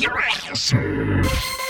your ass!